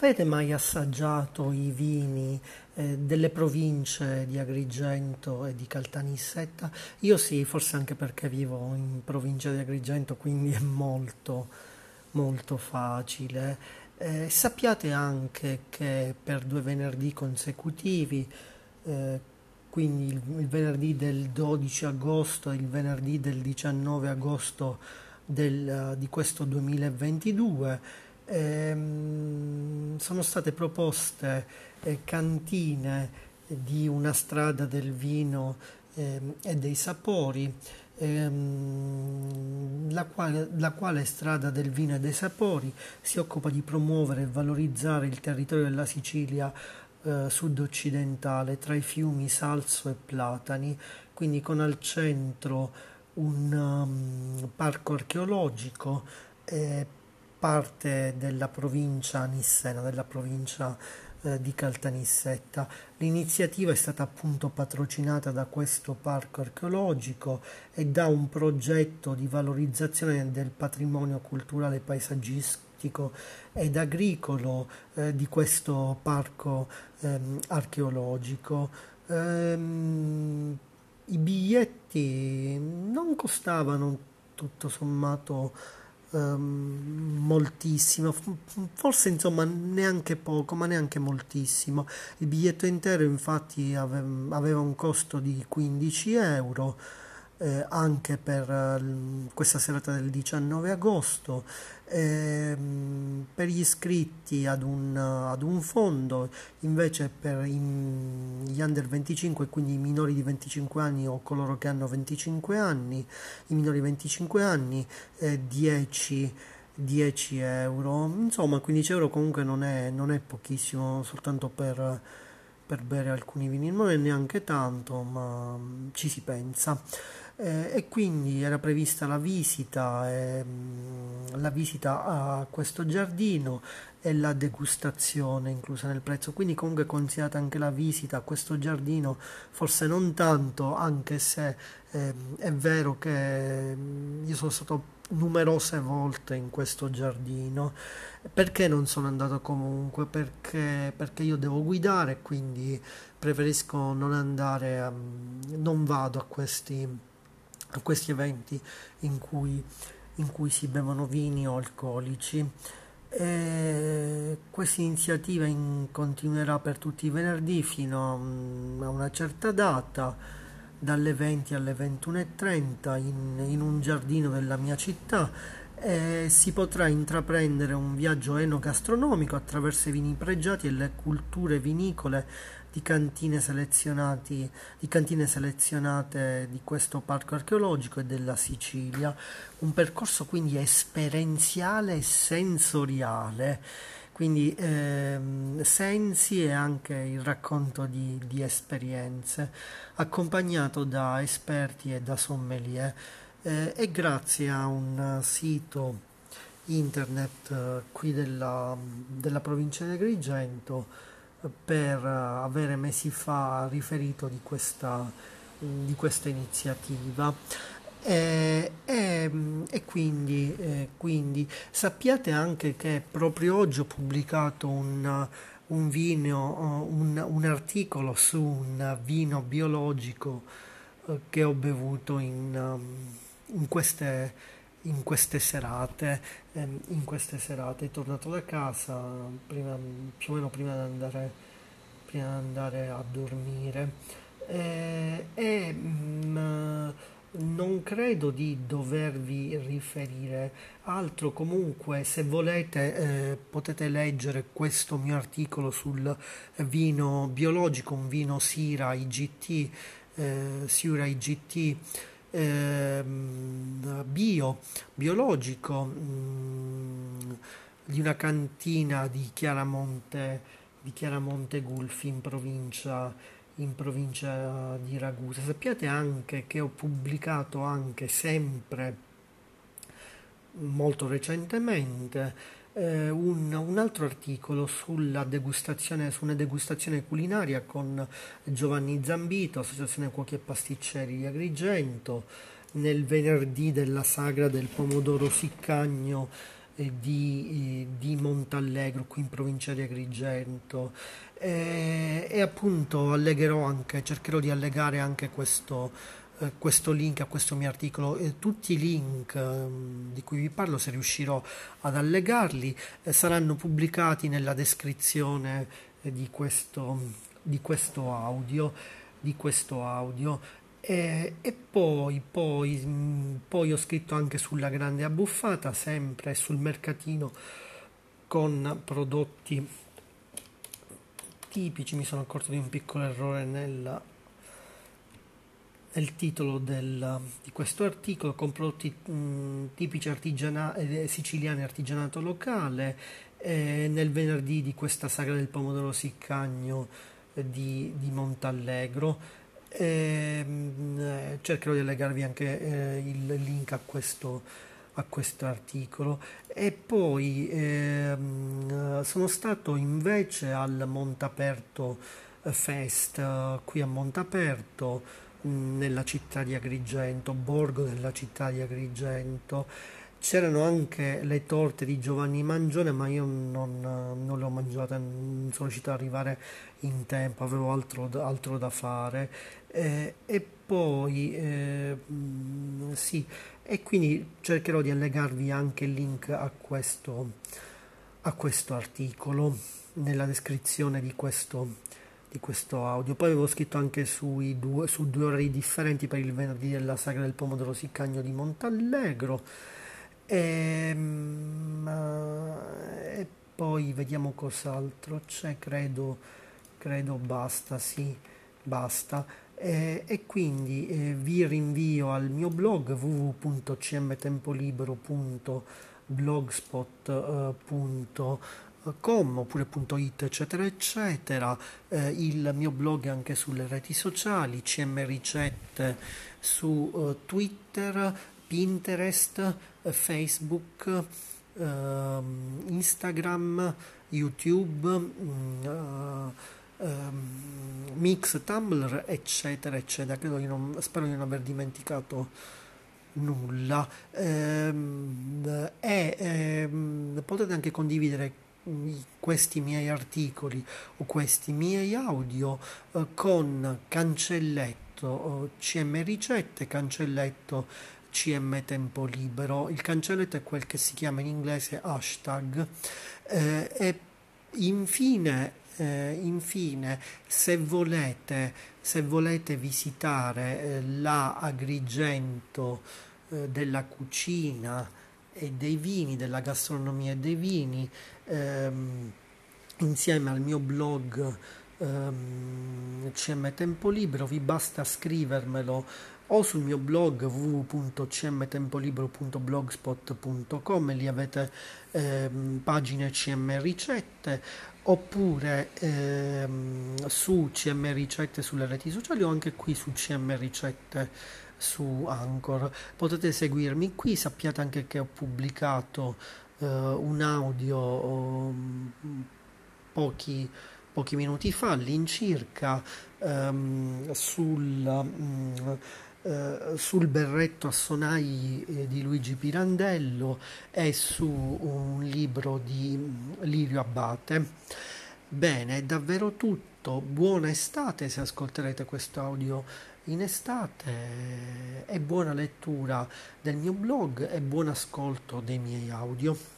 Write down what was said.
Avete mai assaggiato i vini eh, delle province di Agrigento e di Caltanissetta? Io sì, forse anche perché vivo in provincia di Agrigento, quindi è molto, molto facile. Eh, sappiate anche che per due venerdì consecutivi, eh, quindi il, il venerdì del 12 agosto e il venerdì del 19 agosto del, di questo 2022, ehm, sono state proposte eh, cantine di una strada del vino ehm, e dei sapori, ehm, la, quale, la quale strada del vino e dei sapori si occupa di promuovere e valorizzare il territorio della Sicilia eh, sud-occidentale tra i fiumi Salso e Platani, quindi con al centro un um, parco archeologico eh, parte della provincia nissena, della provincia eh, di Caltanissetta. L'iniziativa è stata appunto patrocinata da questo parco archeologico e da un progetto di valorizzazione del patrimonio culturale paesaggistico ed agricolo eh, di questo parco ehm, archeologico. Ehm, I biglietti non costavano tutto sommato um, moltissimo, forse insomma neanche poco, ma neanche moltissimo. Il biglietto intero infatti ave- aveva un costo di 15 euro. Eh, anche per uh, questa serata del 19 agosto ehm, per gli iscritti ad un, ad un, fondo, invece per i, gli under 25, quindi i minori di 25 anni o coloro che hanno 25 anni, i minori di 25 anni, eh, 10 10 euro, insomma 15 euro comunque non è, non è pochissimo soltanto per, per bere alcuni vini, non è neanche tanto, ma ci si pensa eh, e quindi era prevista la visita, eh, la visita a questo giardino e la degustazione inclusa nel prezzo, quindi comunque considerata anche la visita a questo giardino, forse non tanto, anche se eh, è vero che io sono stato numerose volte in questo giardino. Perché non sono andato comunque? Perché, perché io devo guidare, quindi preferisco non andare, a, non vado a questi a questi eventi in cui, in cui si bevono vini o alcolici. E questa iniziativa in, continuerà per tutti i venerdì fino a, mm, a una certa data, dalle 20 alle 21.30 in, in un giardino della mia città e si potrà intraprendere un viaggio enogastronomico attraverso i vini pregiati e le culture vinicole di cantine, di cantine selezionate di questo parco archeologico e della Sicilia. Un percorso quindi esperienziale e sensoriale, quindi ehm, sensi e anche il racconto di, di esperienze, accompagnato da esperti e da sommelier eh, e grazie a un sito internet eh, qui della, della provincia di Agrigento per avere mesi fa riferito di questa, di questa iniziativa. E, e, e quindi, eh, quindi, sappiate anche che proprio oggi ho pubblicato un, un, vino, un, un articolo su un vino biologico eh, che ho bevuto in, in queste in queste serate, ehm, in queste serate, tornato da casa prima, più o meno prima di andare, prima di andare a dormire. Eh, e mh, mm, non credo di dovervi riferire altro, comunque se volete eh, potete leggere questo mio articolo sul vino biologico, un vino Sira IGT, eh, Sira IGT eh, bio, biologico mh, mm, di una cantina di Chiaramonte, di Chiaramonte Gulfi in provincia, in provincia di Ragusa. Sappiate anche che ho pubblicato anche sempre molto recentemente eh, un, un, altro articolo sulla degustazione, su una degustazione culinaria con Giovanni Zambito, Associazione Cuochi e Pasticceri di Agrigento, nel venerdì della sagra del pomodoro siccagno eh, di, di, Montallegro qui in provincia di Agrigento. E, e appunto allegherò anche, cercherò di allegare anche questo, eh, questo link a questo mio articolo. Tutti i link eh, di cui vi parlo, se riuscirò ad allegarli, eh, saranno pubblicati nella descrizione eh, di questo, di questo audio. Di questo audio. E, e poi, poi, mm, poi ho scritto anche sulla grande abbuffata, sempre sul mercatino con prodotti tipici. Mi sono accorto di un piccolo errore nella il titolo del, di questo articolo con prodotti mh, tipici artigiana, eh, siciliani artigianato locale eh, nel venerdì di questa sagra del pomodoro siccagno eh, di, di, Montallegro. Ehm, eh, cercherò di allegarvi anche eh, il link a questo, a questo articolo. E poi ehm, sono stato invece al Montaperto Fest eh, qui a Montaperto nella città di Agrigento, borgo della città di Agrigento. C'erano anche le torte di Giovanni Mangione, ma io non, non le ho mangiate, non sono riuscito ad arrivare in tempo, avevo altro, altro da fare. Eh, e poi, eh, sì, e quindi cercherò di allegarvi anche il link a questo, a questo articolo nella descrizione di questo, di questo audio. Poi avevo scritto anche due, su due orari differenti per il venerdì della sagra del pomodoro siccagno di Montallegro. E, ehm, e poi vediamo cos'altro c'è, credo, credo basta, sì, basta. E, e quindi eh, vi rinvio al mio blog www.cmtempolibero.blogspot.com com oppure .it eccetera eccetera. Eh, il mio blog anche sulle reti sociali cm ricette su uh, twitter pinterest uh, facebook uh, instagram youtube uh, um, mix tumblr eccetera eccetera. Credo di non, spero di non aver dimenticato nulla. Ehm, e ehm, potete anche condividere questi miei articoli o questi miei audio eh, con cancelletto eh, CM ricette, cancelletto CM tempo libero. Il cancelletto è quel che si chiama in inglese hashtag eh, e infine, infine se volete, se volete visitare la Agrigento della cucina e dei vini, della gastronomia e dei vini, ehm, insieme al mio blog ehm, CM Tempo Libero, vi basta scrivermelo o sul mio blog www.cmtempolibero.blogspot.com lì avete ehm, pagine CM Ricette oppure ehm, su CM Ricette sulle reti sociali o anche qui su CM Ricette su Anchor. Potete seguirmi qui, sappiate anche che ho pubblicato uh, un audio um, pochi, pochi, minuti fa, all'incirca, um, sul, um, uh, sul berretto a sonai eh, di Luigi Pirandello e su un libro di Lirio Abate. Bene, è davvero tutto. Buona estate se ascolterete questo audio in estate e buona lettura del mio blog e buon ascolto dei miei audio.